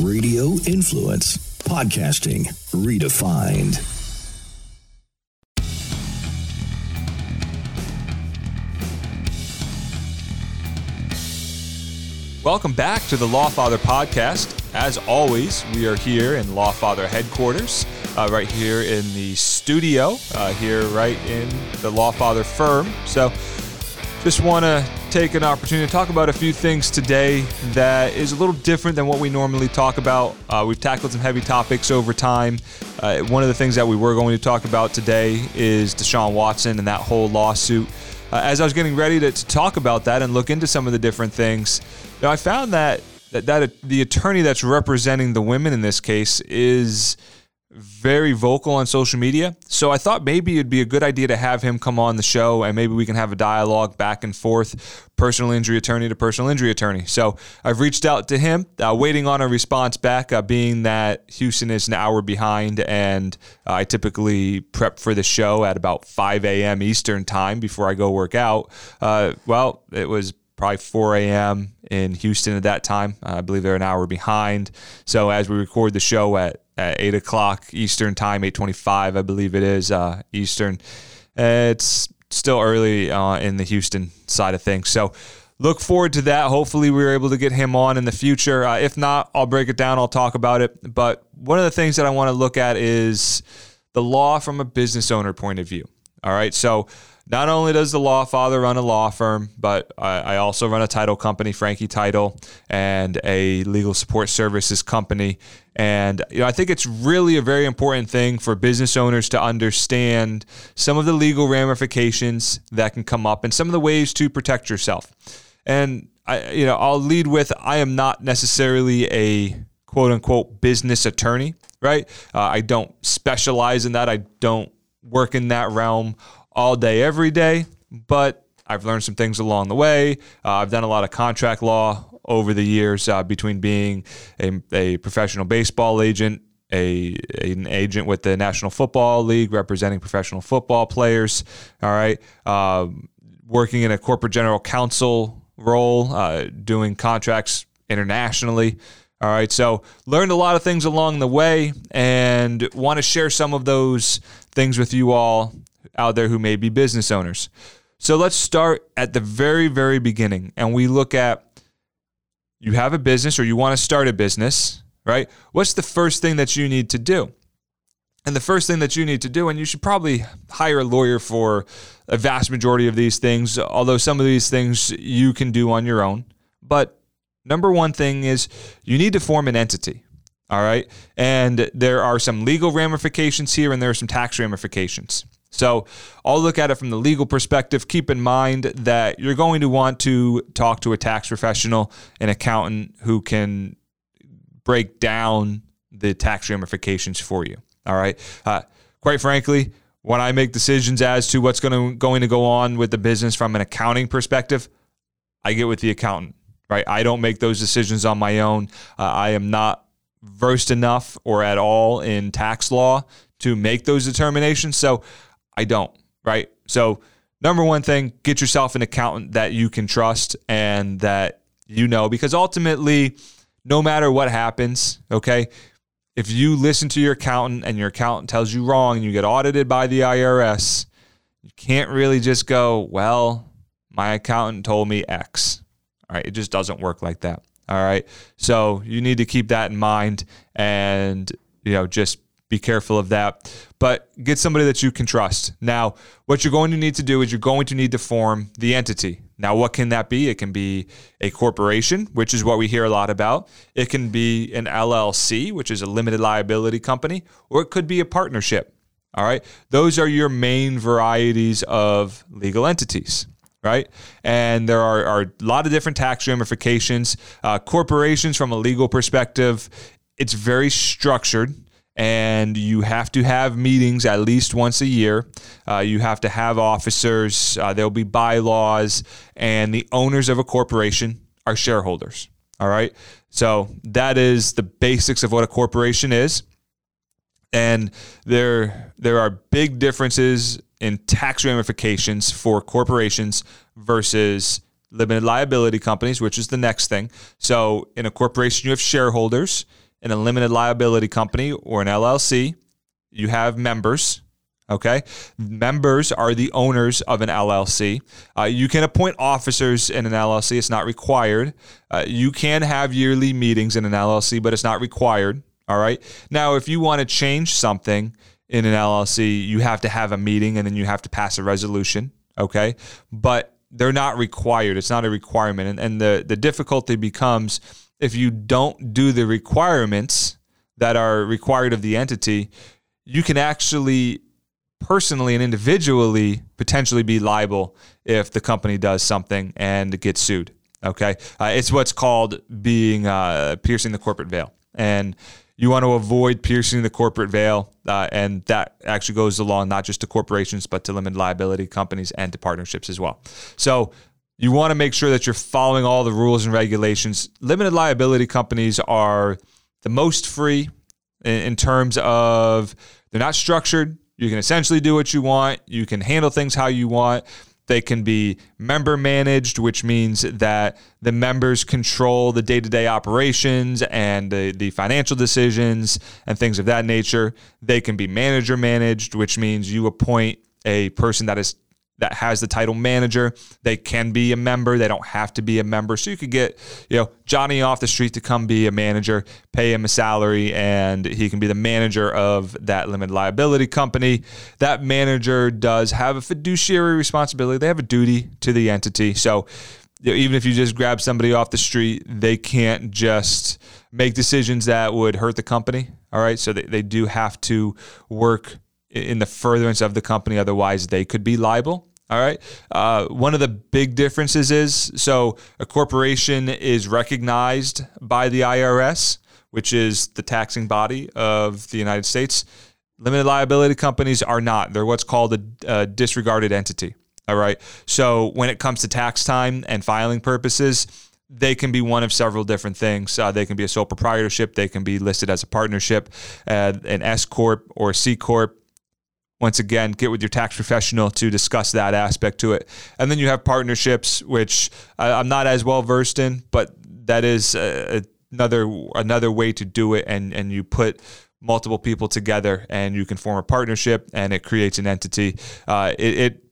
Radio Influence. Podcasting redefined. Welcome back to the Lawfather podcast. As always, we are here in Lawfather headquarters, uh, right here in the studio, uh, here right in the Lawfather firm. So, just want to take an opportunity to talk about a few things today that is a little different than what we normally talk about. Uh, we've tackled some heavy topics over time. Uh, one of the things that we were going to talk about today is Deshaun Watson and that whole lawsuit. Uh, as I was getting ready to, to, talk about that and look into some of the different things, you know, I found that, that that the attorney that's representing the women in this case is very vocal on social media. So I thought maybe it'd be a good idea to have him come on the show and maybe we can have a dialogue back and forth, personal injury attorney to personal injury attorney. So I've reached out to him, uh, waiting on a response back, uh, being that Houston is an hour behind and uh, I typically prep for the show at about 5 a.m. Eastern time before I go work out. Uh, well, it was probably 4 a.m. in Houston at that time. I believe they're an hour behind. So as we record the show at at eight o'clock Eastern time, eight twenty-five, I believe it is uh, Eastern. It's still early uh, in the Houston side of things, so look forward to that. Hopefully, we're able to get him on in the future. Uh, if not, I'll break it down. I'll talk about it. But one of the things that I want to look at is the law from a business owner point of view. All right, so not only does the law father run a law firm, but I, I also run a title company, Franchi Title, and a legal support services company. And you know, I think it's really a very important thing for business owners to understand some of the legal ramifications that can come up and some of the ways to protect yourself. And I, you know, I'll lead with I am not necessarily a quote unquote business attorney, right? Uh, I don't specialize in that. I don't work in that realm all day, every day, but I've learned some things along the way. Uh, I've done a lot of contract law over the years uh, between being a, a, professional baseball agent, a an agent with the National Football League representing professional football players. All right, uh, working in a corporate general counsel role, uh, doing contracts internationally. All right, so learned a lot of things along the way, and want to share some of those things with you all out there who may be business owners. So let's start at the very, very beginning and we look at you have a business or you want to start a business, right? What's the first thing that you need to do? And the first thing that you need to do, and you should probably hire a lawyer for a vast majority of these things, although some of these things you can do on your own. But number one thing is you need to form an entity. All right. And there are some legal ramifications here and there are some tax ramifications. So I'll look at it from the legal perspective. Keep in mind that you're going to want to talk to a tax professional, an accountant who can break down the tax ramifications for you. All right. Uh, quite frankly, when I make decisions as to what's going to going to go on with the business from an accounting perspective, I get with the accountant. Right. I don't make those decisions on my own. Uh, I am not versed enough or at all in tax law to make those determinations. So I don't, right? So, number one thing, get yourself an accountant that you can trust and that you know, because ultimately, no matter what happens, okay, if you listen to your accountant and your accountant tells you wrong and you get audited by the IRS, you can't really just go, well, my accountant told me X. All right, it just doesn't work like that. All right. So you need to keep that in mind and, you know, just be careful of that. But get somebody that you can trust. Now, what you're going to need to do is you're going to need to form the entity. Now, what can that be? It can be a corporation, which is what we hear a lot about. It can be an LLC, which is a limited liability company, or it could be a partnership. All right. Those are your main varieties of legal entities right? And there are, are, a lot of different tax ramifications. Uh, corporations, from a legal perspective, it's very structured and you have to have meetings at least once a year. Uh, you have to have officers. Uh, there'll be bylaws, and the owners of a corporation are shareholders. All right. So that is the basics of what a corporation is. And there, there are big differences in tax ramifications for corporations versus limited liability companies, which is the next thing. So in a corporation, you have shareholders in a limited liability company or an LLC, you have members. Okay. Members are the owners of an LLC. Uh, you can appoint officers in an LLC. It's not required. Uh, you can have yearly meetings in an LLC, but it's not required. All right. Now, if you want to change something in an LLC, you have to have a meeting and then you have to pass a resolution. Okay. But they're not required. It's not a requirement. And, and the, the difficulty becomes if you don't do the requirements that are required of the entity, you can actually personally and individually potentially be liable if the company does something and gets sued. Okay. Uh, it's what's called being uh, piercing the corporate veil. And you want to avoid piercing the corporate veil. Uh, and that actually goes along not just to corporations, but to limited liability companies and to partnerships as well. So you want to make sure that you're following all the rules and regulations. Limited liability companies are the most free in, in terms of they're not structured. You can essentially do what you want. You can handle things how you want. They can be member managed, which means that the members control the day to day operations and the, the financial decisions and things of that nature. They can be manager managed, which means you appoint a person that is that has the title manager. They can be a member. They don't have to be a member. So you could get, you know, Johnny off the street to come be a manager, pay him a salary, and he can be the manager of that limited liability company. That manager does have a fiduciary responsibility. They have a duty to the entity. So even if you just grab somebody off the street, they can't just make decisions that would hurt the company. All right. So they, they do have to work in the furtherance of the company. Otherwise, they could be liable. All right. Uh, one of the big differences is so a corporation is recognized by the IRS, which is the taxing body of the United States. Limited liability companies are not. They're what's called a, a disregarded entity. All right. So when it comes to tax time and filing purposes, they can be one of several different things. Uh, they can be a sole proprietorship. They can be listed as a partnership, uh, an S corp or C corp once again, get with your tax professional to discuss that aspect to it. And then you have partnerships, which I'm not as well versed in, but that is uh, another another way to do it. And and you put multiple people together, and you can form a partnership, and it creates an entity. Uh, it, it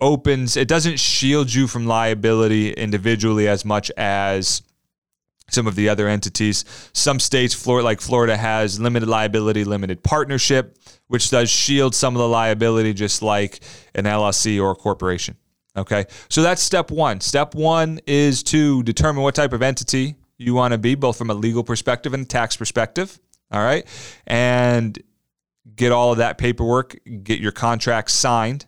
opens. It doesn't shield you from liability individually as much as some of the other entities. Some states, Florida, like Florida, has limited liability, limited partnership, which does shield some of the liability, just like an LLC or a corporation. Okay, so that's step one. Step one is to determine what type of entity you want to be, both from a legal perspective and a tax perspective. All right, and get all of that paperwork, get your contract signed.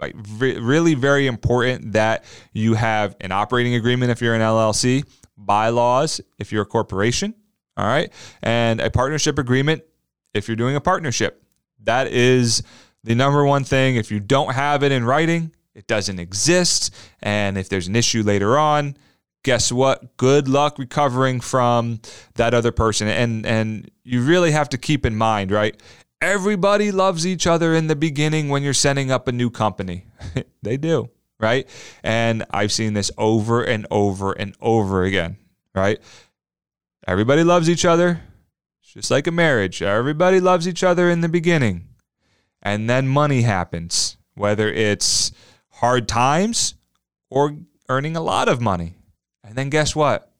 Right, really, very important that you have an operating agreement if you're an LLC bylaws if you're a corporation, all right, and a partnership agreement if you're doing a partnership. That is the number one thing. If you don't have it in writing, it doesn't exist. And if there's an issue later on, guess what? Good luck recovering from that other person. And and you really have to keep in mind, right? Everybody loves each other in the beginning when you're setting up a new company. they do right? And I've seen this over and over and over again, right? Everybody loves each other. It's just like a marriage. Everybody loves each other in the beginning. And then money happens, whether it's hard times or earning a lot of money. And then guess what?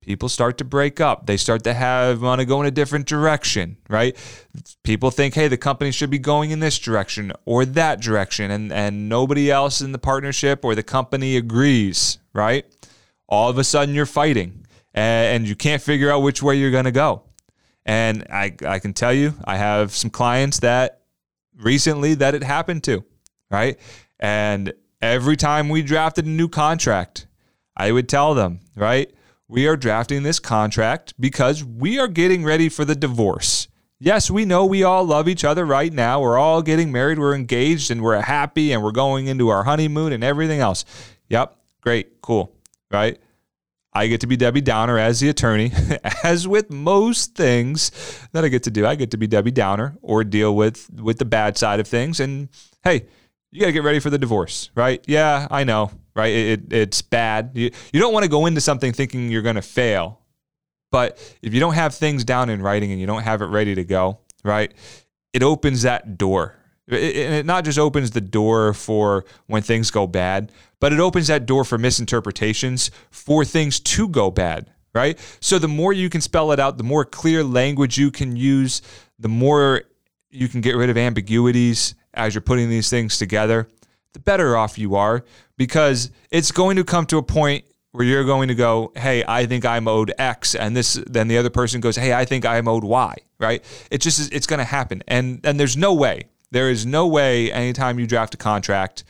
people start to break up. They start to have want to go in a different direction, right? People think, hey, the company should be going in this direction or that direction, and and nobody else in the partnership or the company agrees, right? All of a sudden, you're fighting, and you can't figure out which way you're going to go. And I I can tell you, I have some clients that recently that it happened to, right? And every time we drafted a new contract, I would tell them, right? we are drafting this contract because we are getting ready for the divorce. Yes, we know we all love each other right now. We're all getting married, we're engaged, and we're happy, and we're going into our honeymoon and everything else. Yep, great, cool, right? I get to be Debbie Downer as the attorney. as with most things that I get to do, I get to be Debbie Downer or deal with with the bad side of things. And hey, you got to get ready for the divorce, right? Yeah, I know, right? It, it, it's bad. You, you don't want to go into something thinking you're going to fail, But if you don't have things down in writing and you don't have it ready to go, right, it opens that door. It, and it not just opens the door for when things go bad, but it opens that door for misinterpretations for things to go bad, right? So the more you can spell it out, the more clear language you can use, the more you can get rid of ambiguities as you're putting these things together, the better off you are because it's going to come to a point where you're going to go, "Hey, I think I'm owed X," and this then the other person goes, "Hey, I think I'm owed Y." Right? It just it's going to happen, and and there's no way, there is no way, anytime you draft a contract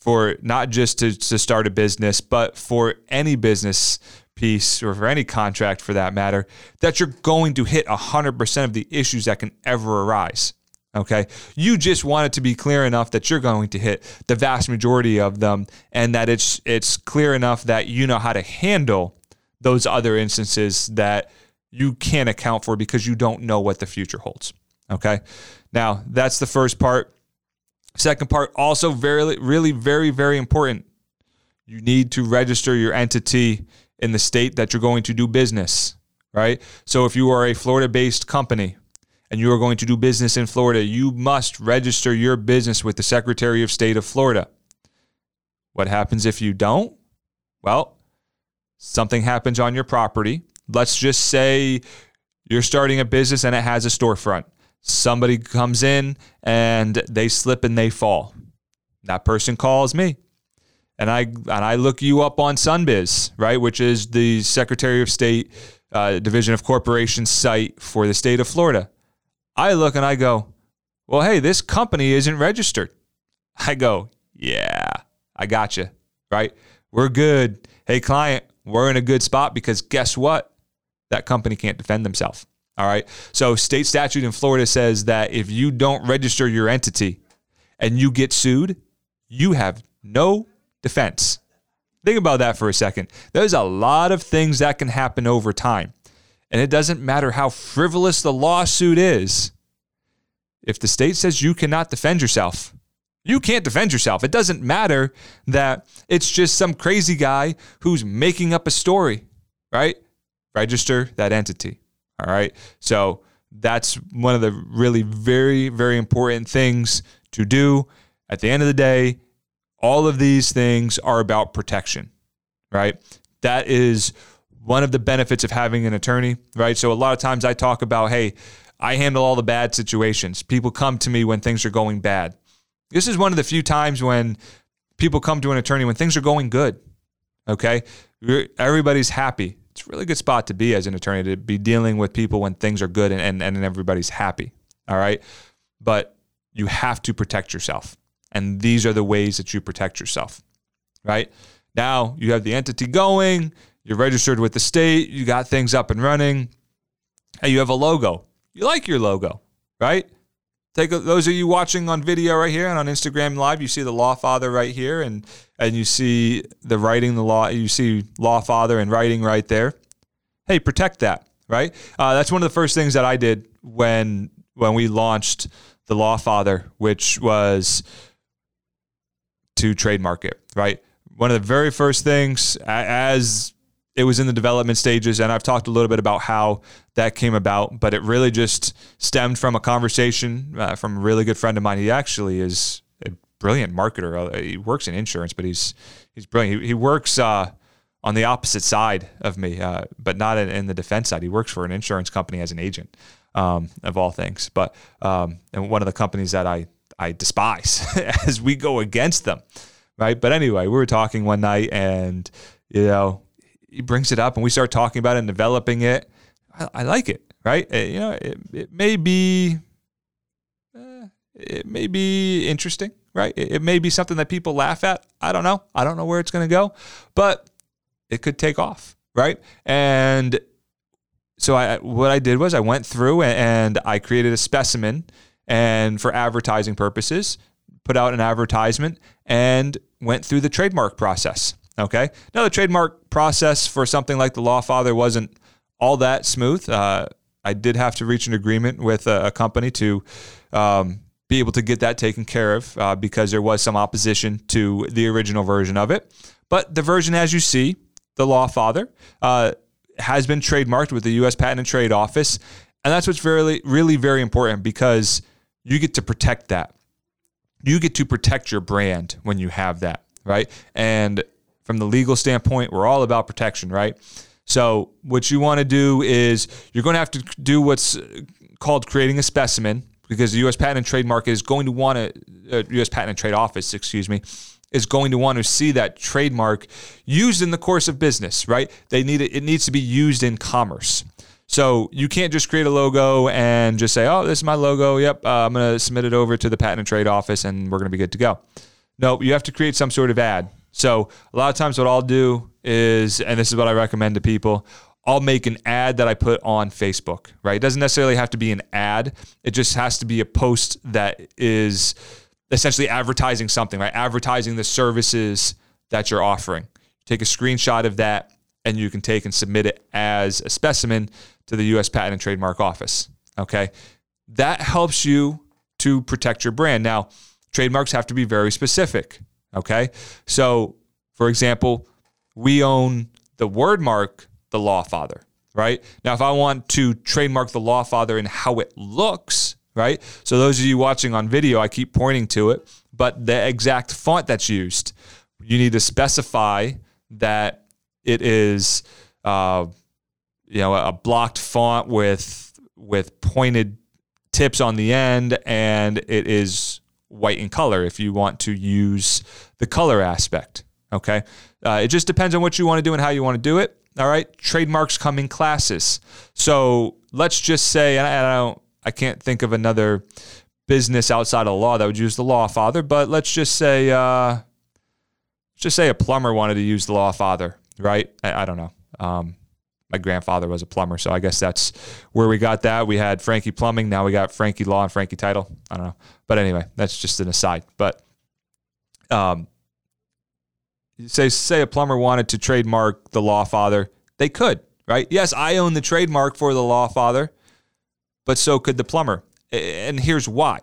for not just to, to start a business, but for any business piece or for any contract for that matter, that you're going to hit 100% of the issues that can ever arise. Okay. You just want it to be clear enough that you're going to hit the vast majority of them and that it's it's clear enough that you know how to handle those other instances that you can't account for because you don't know what the future holds. Okay. Now, that's the first part. Second part, also very, really, very, very important. You need to register your entity in the state that you're going to do business, right? So if you are a Florida based company, and you are going to do business in Florida, you must register your business with the Secretary of State of Florida. What happens if you don't? Well, something happens on your property. Let's just say you're starting a business and it has a storefront. Somebody comes in and they slip and they fall. That person calls me. And I and I look you up on Sunbiz, right, which is the Secretary of State uh, Division of Corporations site for the state of Florida. I look and I go, well, hey, this company isn't registered. I go, yeah, I got you, right? We're good. Hey, client, we're in a good spot because guess what? That company can't defend themselves. All right. So, state statute in Florida says that if you don't register your entity and you get sued, you have no defense. Think about that for a second. There's a lot of things that can happen over time. And it doesn't matter how frivolous the lawsuit is. If the state says you cannot defend yourself, you can't defend yourself. It doesn't matter that it's just some crazy guy who's making up a story, right? Register that entity. All right. So that's one of the really very, very important things to do. At the end of the day, all of these things are about protection, right? That is one of the benefits of having an attorney, right? So a lot of times I talk about, hey, I handle all the bad situations. People come to me when things are going bad. This is one of the few times when people come to an attorney when things are going good. Okay? Everybody's happy. It's a really good spot to be as an attorney to be dealing with people when things are good and, and, and everybody's happy. All right? But you have to protect yourself. And these are the ways that you protect yourself. Right? Now you have the entity going, you're registered with the state, you got things up and running, and you have a logo. You like your logo, right? Take a, those of you watching on video right here and on Instagram Live, you see the Law Father right here, and and you see the writing, the law. You see Law Father and writing right there. Hey, protect that, right? Uh, that's one of the first things that I did when when we launched the Law Father, which was to trademark it, right? One of the very first things as it was in the development stages, and I've talked a little bit about how that came about, but it really just stemmed from a conversation uh, from a really good friend of mine. He actually is a brilliant marketer. Uh, he works in insurance, but he's he's brilliant. He, he works uh, on the opposite side of me, uh, but not in, in, the defense side. He works for an insurance company as an agent, um, of all things. But um, and one of the companies that I I despise as we go against them, right? But anyway, we were talking one night, and you know he brings it up and we start talking about it and developing it. I, I like it, right? It, uh, you know, it, it may be, uh, it may be interesting, right? It, it, may be something that people laugh at. I don't know. I don't know where it's going to go, but it could take off, right? And so I, what I did was I went through and I created a specimen and for advertising purposes, put out an advertisement and went through the trademark process. Okay. Now, the trademark process for something like the Law Father wasn't all that smooth. Uh, I did have to reach an agreement with a, a company to um, be able to get that taken care of uh, because there was some opposition to the original version of it. But the version, as you see, the Law Father, uh, has been trademarked with the U.S. Patent and Trade Office, and that's what's really, really very important because you get to protect that. You get to protect your brand when you have that, right? And from the legal standpoint, we're all about protection, right? So what you want to do is you're going to have to do what's called creating a specimen because the U.S. Patent and Trademark is going to want to, uh, U.S. Patent and Trade Office, excuse me, is going to want to see that trademark used in the course of business, right? They need it, it needs to be used in commerce. So you can't just create a logo and just say, "Oh, this is my logo. Yep, uh, I'm going to submit it over to the Patent and Trade Office, and we're going to be good to go." No, you have to create some sort of ad. So a lot of times, what I'll do is, and this is what I recommend to people, I'll make an ad that I put on Facebook. Right? It doesn't necessarily have to be an ad. It just has to be a post that is essentially advertising something, right? Advertising the services that you're offering. Take a screenshot of that and you can take and submit it as a specimen to the US Patent and Trademark Office. Okay. That helps you to protect your brand. Now, trademarks have to be very specific. Okay. So, for example, we own the word mark, the Law Father, right? Now, if I want to trademark the Law Father and how it looks, right? So those of you watching on video, I keep pointing to it, but the exact font that's used, you need to specify that it is, uh, you know, a blocked font with with pointed tips on the end, and it is white in color. If you want to use the color aspect, okay, uh, it just depends on what you want to do and how you want to do it. All right, trademarks come in classes. So let's just say, and I, don't I can't think of another business outside of law that would use the law father, but let's just say, uh, just say a plumber wanted to use the law father, right? I, I don't know. Um, my grandfather was a plumber, so I guess that's where we got that. We had Franchi Plumbing, now we got Franchi Law and Franchi Title. I don't know, but anyway, that's just an aside. But um, say say a plumber wanted to trademark the Law Father, they could, right? Yes, I own the trademark for the Law Father, but so could the plumber. And here's why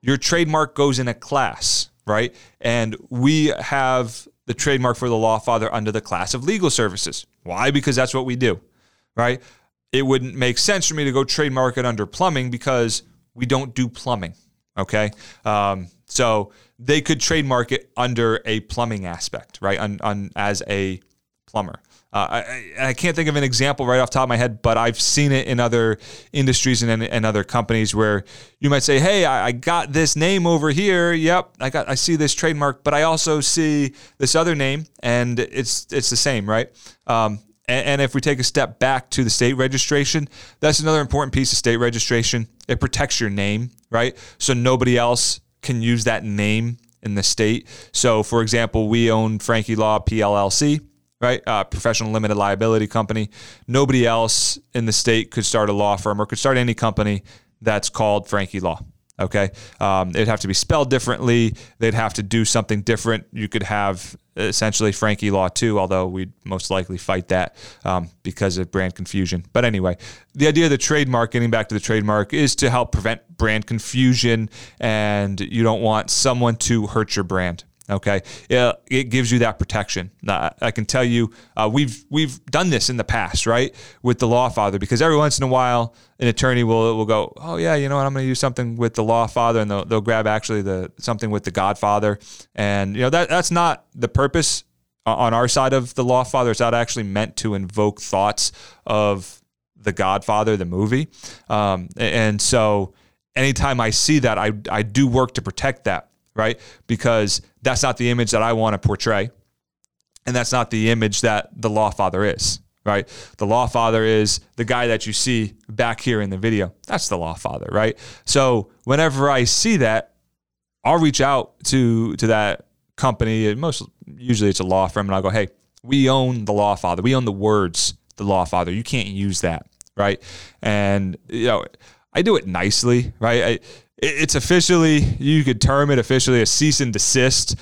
your trademark goes in a class, right? And we have the trademark for the law father under the class of legal services. Why? Because that's what we do, right? It wouldn't make sense for me to go trademark it under plumbing because we don't do plumbing, okay? Um, so they could trademark it under a plumbing aspect, right? On, on as a plumber. Uh, I, I, can't think of an example right off top of my head, but I've seen it in other industries and, and other companies where you might say, "Hey, I, I, got this name over here. Yep, I got I see this trademark, but I also see this other name, and it's it's the same, right?" Um, and, and if we take a step back to the state registration, that's another important piece of state registration. It protects your name, right? So nobody else can use that name in the state. So, for example, we own Franchi Law PLLC right? Uh, professional limited liability company. Nobody else in the state could start a law firm or could start any company that's called Franchi Law. Okay. Um, it'd have to be spelled differently. They'd have to do something different. You could have essentially Franchi Law too, although we'd most likely fight that um, because of brand confusion. But anyway, the idea of the trademark, getting back to the trademark, is to help prevent brand confusion and you don't want someone to hurt your brand. Okay, it, it gives you that protection. I can tell you, uh, we've we've done this in the past, right, with the Law Father, because every once in a while, an attorney will will go, oh yeah, you know what, I'm going to use something with the Law Father, and they'll, they'll grab actually the something with the Godfather, and you know that that's not the purpose on our side of the Law Father. It's not actually meant to invoke thoughts of the Godfather, the movie, um, and so anytime I see that, I I do work to protect that right? Because that's not the image that I want to portray. And that's not the image that the law father is, right? The law father is the guy that you see back here in the video. That's the law father, right? So whenever I see that, I'll reach out to to that company. Most usually it's a law firm, and I'll go, "Hey, we own the law father. We own the words the law father. You can't use that, right?" And you know, I do it nicely, right? I, it's officially, you could term it officially a cease and desist.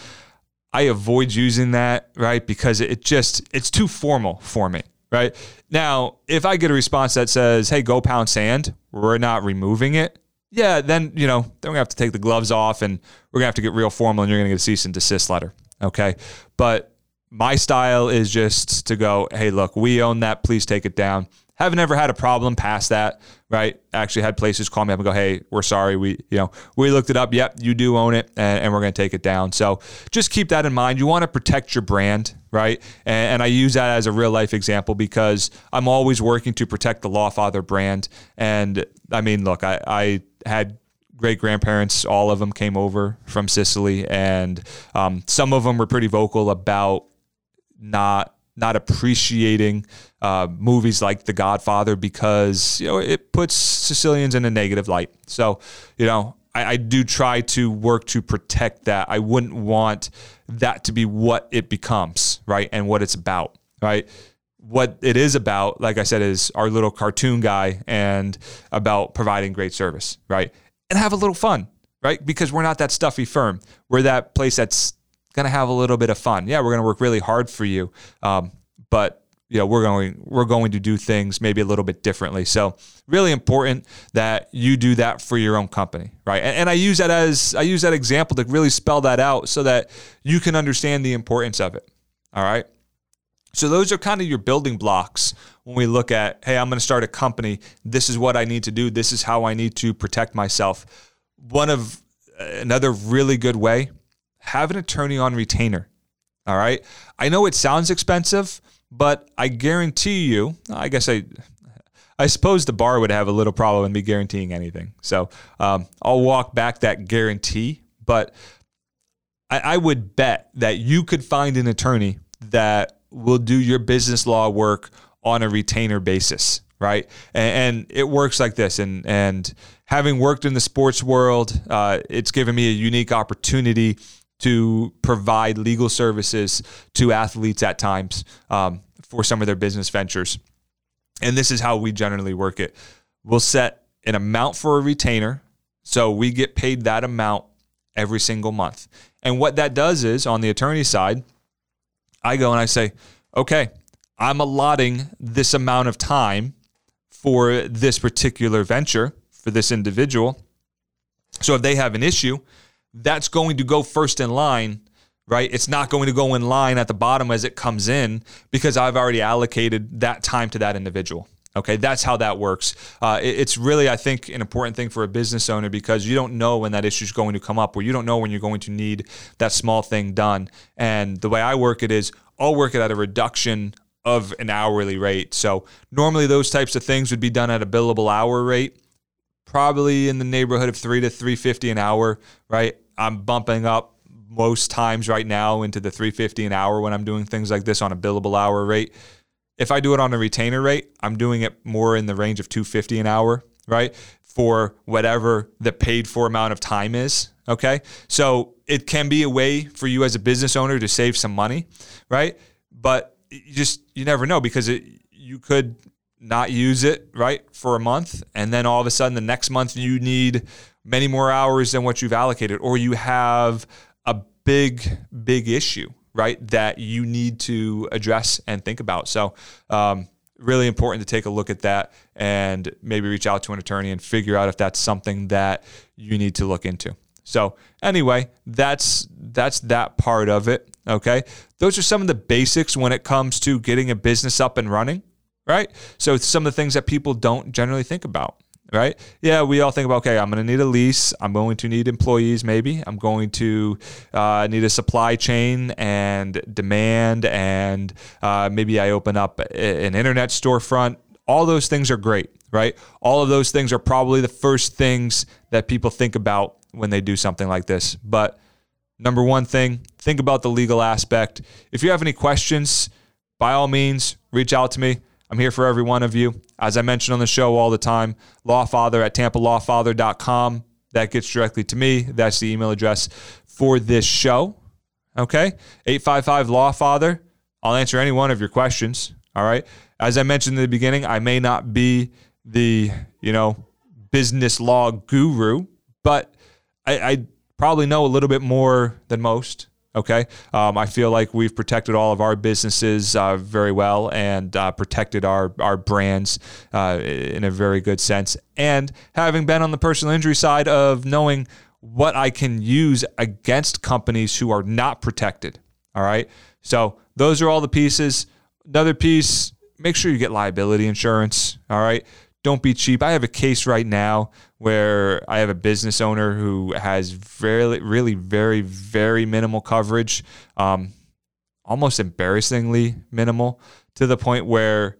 I avoid using that, right? Because it just, it's too formal for me, right? Now, if I get a response that says, hey, go pound sand, we're not removing it, yeah, then, you know, then gonna have to take the gloves off and we're gonna have to get real formal and you're gonna get a cease and desist letter, okay? But my style is just to go, hey, look, we own that. Please take it down. Haven't ever had a problem past that, right? Actually, had places call me up and go, "Hey, we're sorry. We, you know, we looked it up. Yep, you do own it, and, and we're going to take it down." So just keep that in mind. You want to protect your brand, right? And, and, I use that as a real life example because I'm always working to protect the Lawfather brand. And I mean, look, I, I had great grandparents, all of them came over from Sicily, and um, some of them were pretty vocal about not not appreciating uh, movies like The Godfather because you know it puts Sicilians in a negative light. So you know I, I do try to work to protect that. I wouldn't want that to be what it becomes, right, and what it's about, right. What it is about, like I said, is our little cartoon guy and about providing great service, right, and have a little fun, right, because we're not that stuffy firm. We're that place that's going to have a little bit of fun. Yeah, we're going to work really hard for you, um, but you know we're going we're going to do things maybe a little bit differently. So really important that you do that for your own company, right? And, and I use that as I use that example to really spell that out so that you can understand the importance of it. All right. So those are kind of your building blocks when we look at, hey, I'm going to start a company. This is what I need to do. This is how I need to protect myself. One of another really good way have an attorney on retainer. All right. I know it sounds expensive, but I guarantee you, I guess I, I suppose the bar would have a little problem in me guaranteeing anything. So um, I'll walk back that guarantee, but I, I would bet that you could find an attorney that will do your business law work on a retainer basis, right? And, and it works like this. And and having worked in the sports world, uh, it's given me a unique opportunity to provide legal services to athletes at times um, for some of their business ventures. And this is how we generally work it. We'll set an amount for a retainer. So we get paid that amount every single month. And what that does is on the attorney side, I go and I say, okay, I'm allotting this amount of time for this particular venture for this individual. So if they have an issue, that's going to go first in line, right? It's not going to go in line at the bottom as it comes in because I've already allocated that time to that individual. Okay, that's how that works. Uh, it, it's really, I think, an important thing for a business owner because you don't know when that issue is going to come up, or you don't know when you're going to need that small thing done. And the way I work it is, I'll work it at a reduction of an hourly rate. So normally those types of things would be done at a billable hour rate, probably in the neighborhood of three to three fifty an hour, right? I'm bumping up most times right now into the 350 an hour when I'm doing things like this on a billable hour rate. If I do it on a retainer rate, I'm doing it more in the range of 250 an hour, right? For whatever the paid for amount of time is. Okay. So it can be a way for you as a business owner to save some money, right? But you just, you never know because it, you could not use it, right, for a month. And then all of a sudden the next month you need many more hours than what you've allocated, or you have a big, big issue, right, that you need to address and think about. So, um, really important to take a look at that and maybe reach out to an attorney and figure out if that's something that you need to look into. So, anyway, that's that's that part of it, okay? Those are some of the basics when it comes to getting a business up and running, right? So, some of the things that people don't generally think about right? Yeah, we all think about okay, I'm going to need a lease. I'm going to need employees, maybe. I'm going to uh, need a supply chain and demand, and uh, maybe I open up an internet storefront. All those things are great, right? All of those things are probably the first things that people think about when they do something like this. But number one thing, think about the legal aspect. If you have any questions, by all means, reach out to me. I'm here for every one of you. As I mentioned on the show all the time, lawfather at tampalawfather.com. That gets directly to me. That's the email address for this show. Okay. 855 Lawfather. I'll answer any one of your questions. All right. As I mentioned in the beginning, I may not be the, you know, business law guru, but I, I probably know a little bit more than most. Okay. Um, I feel like we've protected all of our businesses uh, very well and uh, protected our, our brands uh, in a very good sense. And having been on the personal injury side of knowing what I can use against companies who are not protected. All right. So those are all the pieces. Another piece, make sure you get liability insurance. All right. Don't be cheap. I have a case right now where I have a business owner who has very, really, very, very minimal coverage, um, almost embarrassingly minimal, to the point where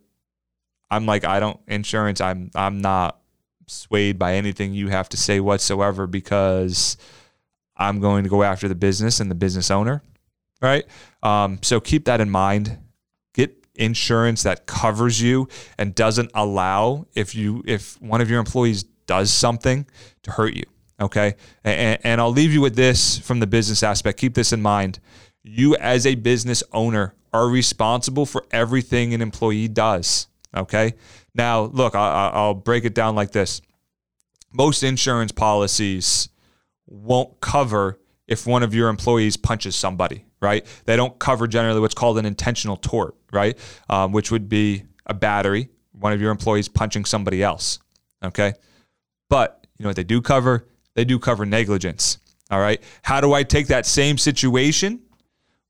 I'm like, I don't insurance. I'm I'm not swayed by anything you have to say whatsoever because I'm going to go after the business and the business owner, right? Um, so keep that in mind. Get insurance that covers you and doesn't allow if you if one of your employees does something to hurt you. Okay, and, and I'll leave you with this from the business aspect. Keep this in mind. You as a business owner are responsible for everything an employee does. Okay. Now, look, I, I'll break it down like this most insurance policies won't cover if one of your employees punches somebody, right? They don't cover generally what's called an intentional tort, right? Um, which would be a battery, one of your employees punching somebody else, okay? But you know what they do cover? They do cover negligence, all right? How do I take that same situation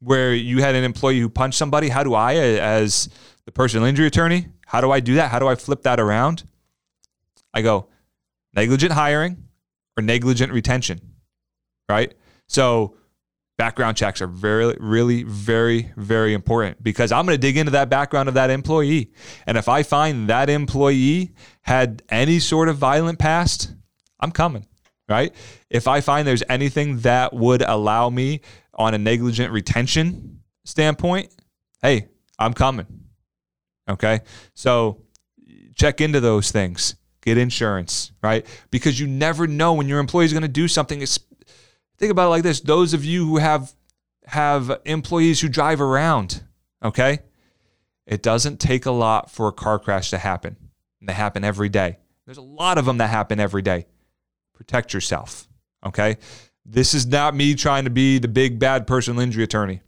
where you had an employee who punched somebody? How do I, as the personal injury attorney, how do I do that? How do I flip that around? I go negligent hiring or negligent retention, right? So background checks are very, really, very, very important because I'm going to dig into that background of that employee. And if I find that employee had any sort of violent past, I'm coming, right? If I find there's anything that would allow me on a negligent retention standpoint, hey, I'm coming. Okay. So check into those things. Get insurance, right? Because you never know when your employee is going to do something. Think about it like this: those of you who have have employees who drive around, okay, it doesn't take a lot for a car crash to happen. They happen every day. There's a lot of them that happen every day. Protect yourself, okay? This is not me trying to be the big bad personal injury attorney.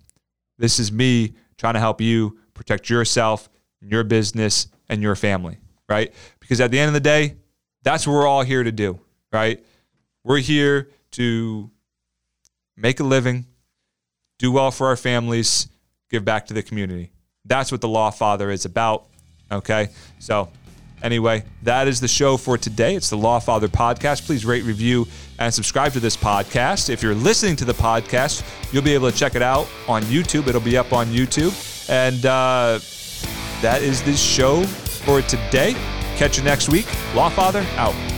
This is me trying to help you protect yourself your business, and your family, right? Because at the end of the day, that's what we're all here to do, right? We're here to make a living, do well for our families, give back to the community. That's what the Law Father is about, okay? So, Anyway, that is the show for today. It's the Law Father podcast. Please rate, review, and subscribe to this podcast. If you're listening to the podcast, you'll be able to check it out on YouTube. It'll be up on YouTube. And uh, that is this show for today. Catch you next week. Law Father out.